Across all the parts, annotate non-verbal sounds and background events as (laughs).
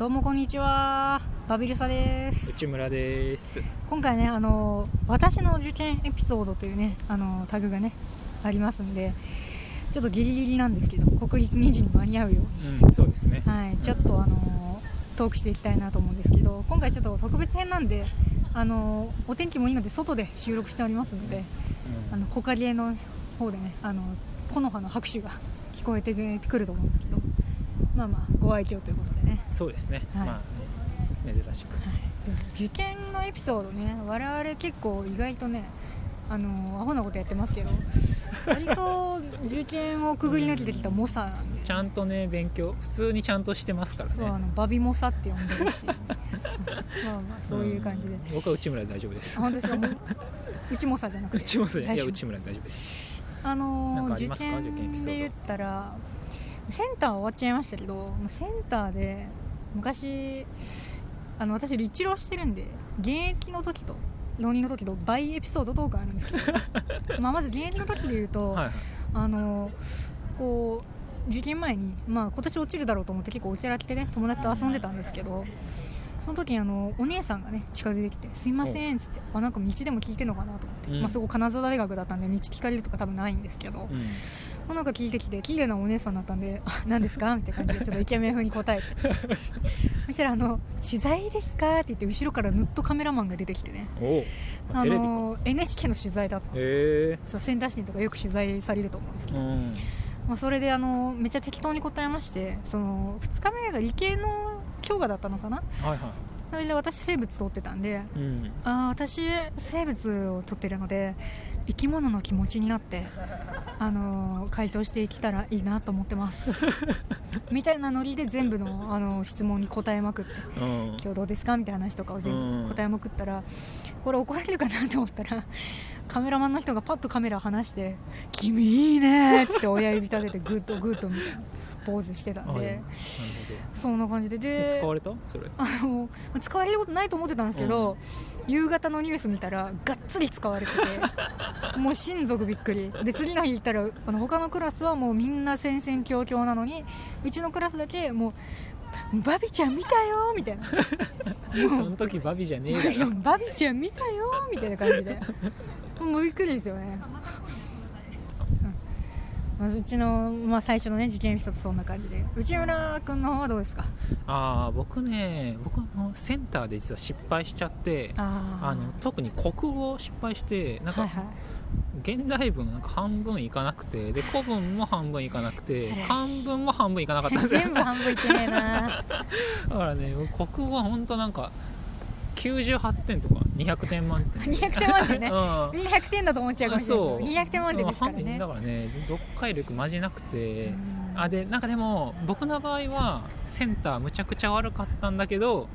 どうもこんにちは。バビルサです。内村です。今回ねあの私の受験エピソードというねあのタグがねありますんでちょっとギリギリなんですけど国立2時に間に合うようんそうですね。うにはいちょっとあのトークしていきたいなと思うんですけど今回ちょっと特別編なんであのお天気もいいので外で収録しておりますのであの木陰の方でねあの木の葉の拍手が聞こえてくると思うんですけどまあまあご愛嬌ということで。ねそうですね、はい。まあね珍しく。受験のエピソードね我々結構意外とねあのアホなことやってますけど (laughs) 割と受験をくぐり抜けてきた猛者なんで。ちゃんとね勉強普通にちゃんとしてますからね。そうあのバビ猛者って呼んでるし。(laughs) まあまあそういう感じで、ん。僕は内村で大丈夫です。あ本当ですか？(laughs) 内猛者じゃなくて。内村い。や内村で大丈夫です。あのなんかあり受験で言ったらセンターは終わっちゃいましたけどセンターで昔あの私立浪してるんで現役の時と浪人の時と倍エピソードトークあるんですけど (laughs) まあまず現役の時で言うと、はいはい。あのこう受験前に、まあ、今年落ちるだろうと思って結構おちゃらけてね友達と遊んでたんですけどその時にあのお姉さんがね近づいてきて「すいません」っつってあなんか道でも聞いてんのかなと思って、うん。まあ、そこ金沢大学だったんで道聞かれるとか多分ないんですけど、うんまあなんか聞いてきて綺麗なお姉さんだったんで「あ何ですか?」みたいな感じでちょっとイケメン風に答えて。(laughs) そしたらあの「取材ですか?」って言って後ろからヌットカメラマンが出てきてね。あの NHK の取材だったんですそうセンター試験とかよく取材されると思うんですけど、うん。まあ、それであのめっちゃ適当に答えましてその2日目が理系の教科だったのかな？はいはそれで私生物取ってたんでいうん。ああ私生物を取ってるので生き物の気持ちになってあの回答していけたらいいなと思ってます。(laughs) みたいなノリで全部のあの質問に答えまくってうん。今日どうですかみたいな話とかを全うん。部答えまくったらこれ怒られるかなと思ったらカメラマンの人がパッとカメラ離して「君いいね」って親指立ててグッドグッドみた。いなポーズしてたんでそんな感じで。で使われた？それ。あの使われることないと思ってたんですけど、夕方のニュース見たらがっつり使われてて (laughs) もう親族びっくり。で次の日行ったらあの他のクラスはもうみんな戦々恐々なのにうちのクラスだけもう「バビちゃん見たよ」みたいな。(laughs) その時バビじゃねえだろ。バビちゃん見たよみたいな感じで。(laughs) もうびっくりですよね、うちの、まあ、最初のね受験エピソードそんな感じで。内村君の方はどうですか？ああ僕ね僕あのセンターで実は失敗しちゃってあの特に国語失敗してなんか、はいはい。現代文なんか半分いかなくてで古文も半分いかなくて漢文も半分いかなかったんですよ。(laughs) 全部半分いってねえな。(laughs) だからね国語は本当なんか98点とか200点満点。(laughs) 200点満点ね。うん。みんな100点だと思っちゃうかもしれない。そう。けど200点満点ですからね。だからね読解力マジなくて。うん。あでなんかでも僕の場合はセンターむちゃくちゃ悪かったんだけど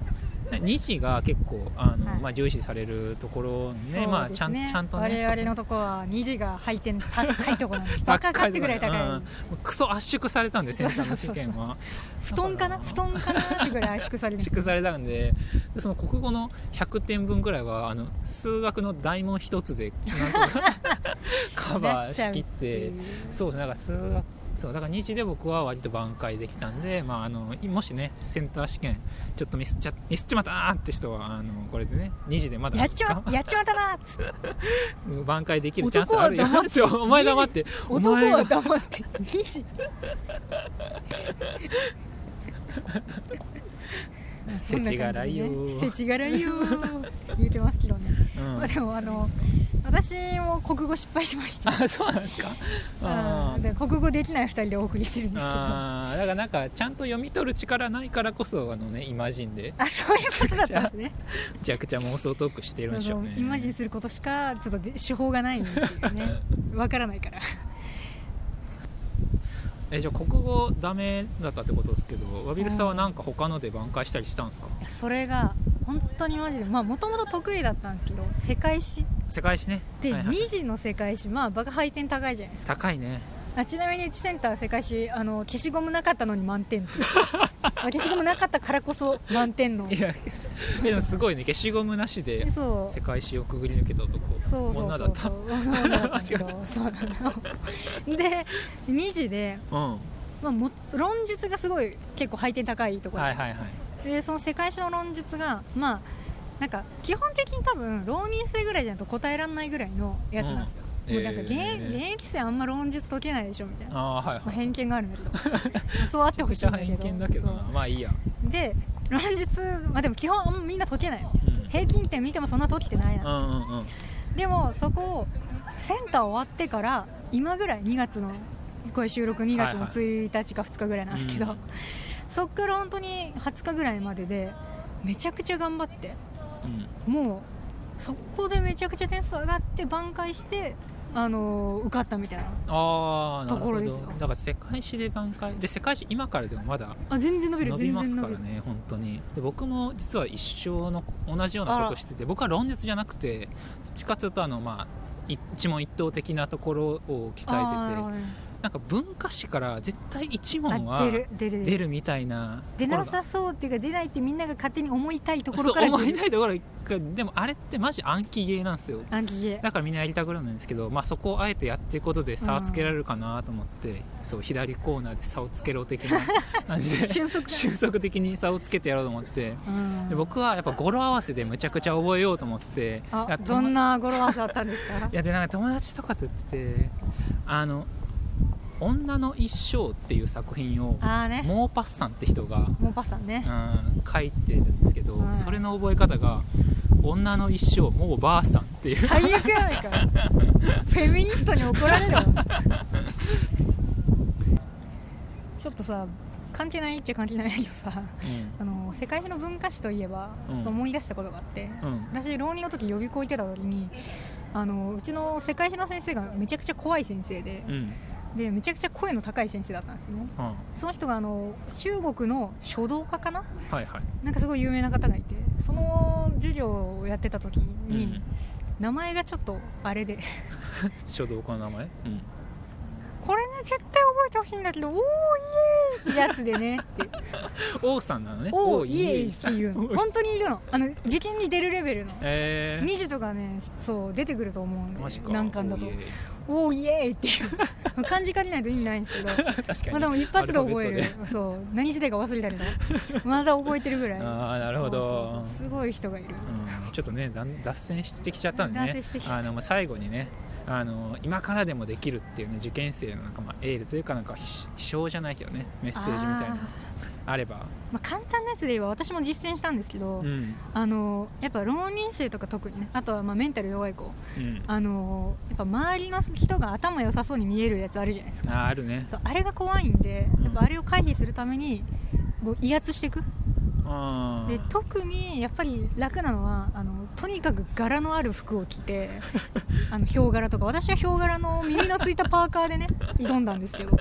2時が結構あの、はい。まあ、重視されるところね。そうまあちゃんちゃんとね我々のとこは2時が配点高いところなんで (laughs) バカかってぐらい高い、(laughs) うん。クソ圧縮されたんでセンターの試験は。布団かな？布団かなってぐらい圧縮される。圧縮されたんで。でその国語の100点分ぐらいはあの数学の大問一つでなんとか (laughs) カバーしきって。そうですね。だから数学そうだから日で僕は割と挽回できたんで、まあ、あのもしねセンター試験ちょっとミスっちゃミスっちまったなーって人はあのこれでね2時でまだやっちまやっちまったなっつって。(laughs) 挽回できるチャンスあるよ。(laughs) お前黙って。お男は黙って。2時。(laughs) 世知辛いよ世知辛いよ言うてますけどね、うん。まあでもあの私も国語失敗しました。あそうなんですか？あうん。で国語できない2人でお送りしてるんですけど。あだからなんかちゃんと読み取る力ないからこそあのねイマジンで。そういうことだったんですね。めちゃくちゃ妄想トークしてるんでしょうね。イマジンすることしかちょっとで手法がないっていうね。(laughs) わからないから。えじゃあ国語ダメだったってことですけどワビルさんはなんか他ので挽回したりしたんですか？いやそれが本当にマジでまあもともと得意だったんですけど世界史世界史ね。で、はいはい。2次の世界史まあバカ配点高いじゃないですか。高いね。あちなみにセンター世界史あの消しゴムなかったのに満点。消しゴムなかったからこそ満点の。いやでもすごいね。消しゴムなしで世界史をくぐり抜けた男。そうそう女だった。(laughs) そうで2次で、うん。はまあ、も論述がすごい結構配点高いところ、いはいはい。でその世界史の論述がまあなんか基本的に多分浪人生ぐらいじゃないと答えられないぐらいのやつなんですよ、うん。もうなんか現,、えー。現役生あんま論述解けないでしょみたいな、ああはいまあ、はい。偏見があるんだけどそうあってほしいんだけど。(laughs) 偏見だけどまあいいや、で論述まあでも基本みんな解けないの。うん、平均点見てもそんな解けてないな、うんうんうん。でもそこをセンター終わってから今ぐらい2月のこれ収録2月の1日か2日ぐらいなんですけど、うん。そっから本当に20日ぐらいまででめちゃくちゃ頑張ってうん。もうそこでめちゃくちゃ点数上がって挽回してあの受かったみたいな。あところですよ。だから世界史で挽回？で世界史今からでもまだあ全然伸びる伸びますからね本当に。で僕も実は一生の同じようなことしてて僕は論述じゃなくてどっちかというとあのまあ一問一答的なところを鍛えててなんか文化史から絶対一問あは出る出る。出るみたいな出なさそうっていうか出ないってみんなが勝手に思いたいところから出る。いないところがでもあれってマジ暗記ゲーなんですよ。暗記ゲーだからみんなやりたくなるんですけど、まあ、そこをあえてやっていくことで差をつけられるかなと思って、そう左コーナーで差をつけろ的な (laughs) 感じで瞬足的に差をつけてやろうと思って。うん。で僕はやっぱ語呂合わせでむちゃくちゃ覚えようと思ってどんな語呂合わせあったんですか？(laughs) いやでなんか友達とかと言っててあの「女の一生」っていう作品をね。モーパッサンって人が、モーパさんね。うん、書いてるんですけど、はいそれの覚え方が「女の一生もうばあさん」っていう。最悪やないか。(laughs) フェミニストに怒られるわ。ちょっとさ関係ないっちゃ関係ないけどさあの世界史の文化史といえば、うん。思い出したことがあってうんうん。私浪人の時予備校行ってた時にあのうちの世界史の先生がめちゃくちゃ怖い先生でうんでめちゃくちゃ声の高い先生だったんですよね。うん。その人があの中国の書道家かな？はいはい、なんかすごい有名な方がいてその授業をやってた時に、うん、名前がちょっとあれで。(laughs) 書道家の名前、うん、これね絶対覚えてほしいんだけど「おーイエー。イ!」ってやつでねって。(laughs) 王さんなのね「おー王イエーイ!」っていうの。本当にいるの。あの受験に出るレベルの。えー、2時とかねそう出てくると思うんで難関だと。おーイエ「おーイエーイ!」っていう。(laughs) 漢字書けないと意味ないんですけど。ーイ確かに。まあでも一発で覚える。そう。何時代か忘れたけど (laughs) まだ覚えてるぐらい。ああなるほど。すごい人がいる。うん、ちょっとねだん脱線してきちゃったんでね。脱線してきちゃった。あのまあ最後にねあの今からでもできるっていうね受験生のなんかまあエールというかなんかひ秘笑じゃないけどねメッセージみたいなのあれば。まあ、簡単なやつで言えば私も実践したんですけど、うん。あのやっぱ浪人生とか特にねあとはまあメンタル弱い子。うん。あのやっぱ周りの人が頭良さそうに見えるやつあるじゃないですか。ああるね。あれが怖いんでうん。やっぱあれを回避するためにもう威圧していく。あで特にやっぱり楽なのはあのとにかく柄のある服を着て (laughs) あのヒョウ柄とか私はヒョウ柄の耳のついたパーカーでね (laughs) 挑んだんですけど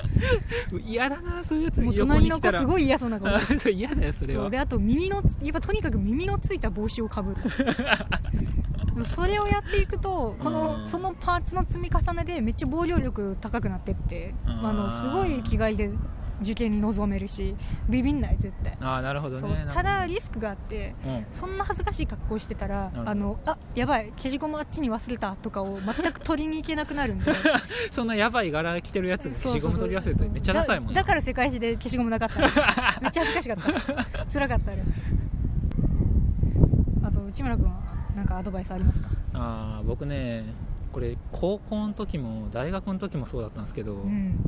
嫌だなそういうやつもう隣の子すいごい嫌そうな顔して。(laughs) それ嫌だよそれは。であと耳のつやっぱとにかく耳のついた帽子をかぶる。それをやっていくとこのうん。そのパーツの積み重ねでめっちゃ防御力高くなってってうん。あのすごい気概で受験に臨めるしビビんない絶対。ああなるほどね。ただリスクがあってうん。そんな恥ずかしい格好してたらあのあやばい消しゴムあっちに忘れたとかを全く取りに行けなくなるんで。(laughs) そんなやばい柄着てるやつが消しゴム取り忘れてめっちゃダサいもんなだだから世界史で消しゴムなかったの。(laughs) めっちゃ恥ずかしかった。辛かったあれ。あと内村君は何かアドバイスありますか？あー僕ねこれ高校の時も大学の時もそうだったんですけど、うん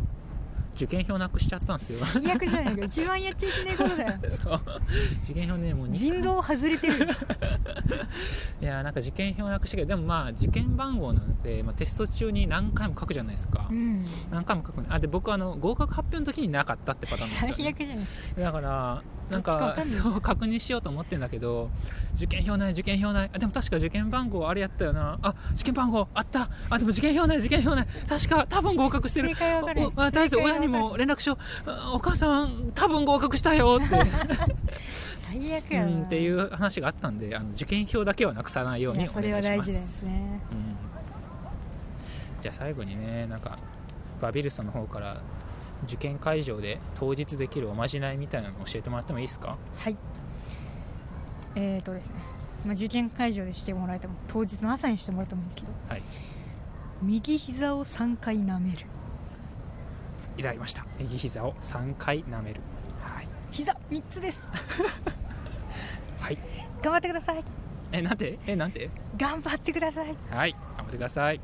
受験票なくしちゃったんですよ。最悪じゃないか。一番やっちゃいけないことだよ。(laughs) そう。受験票ねもう人道外れてる。(laughs) いやなんか受験票なくしてでもまあ受験番号なので、まあ、テスト中に何回も書くじゃないですか、うん。何回も書くねあで僕あの合格発表の時になかったってパターンなんですよ、ね、最悪じゃない。だからなんかそう確認しようと思ってんだけど受験票ない受験票ない。あでも確か受験番号あれやったよな。あ受験番号あった。あでも受験票ない受験票ない。確か多分合格してる。正解は分かる。おあとりあえず親にも連絡しよう。あお母さん多分合格したよ。って。(laughs) 最悪やな。うんっていう話があったんであの受験票だけはなくさないようにお願しまはい大事ですす。ね。うん。じゃあ最後にねなんかバビルさんの方から受験会場で当日できるおまじないみたいなの教えてもらってもいいですか？はい。えーとですね、まあ、受験会場でしてもらえても当日の朝にしてもらってもいいんですけど。はい。右膝を3回舐める。いただきました。右膝を3回舐める。はい。膝3つです。(laughs) 頑張ってください。えなんて？えなんて？頑張ってください。はい。頑張ってください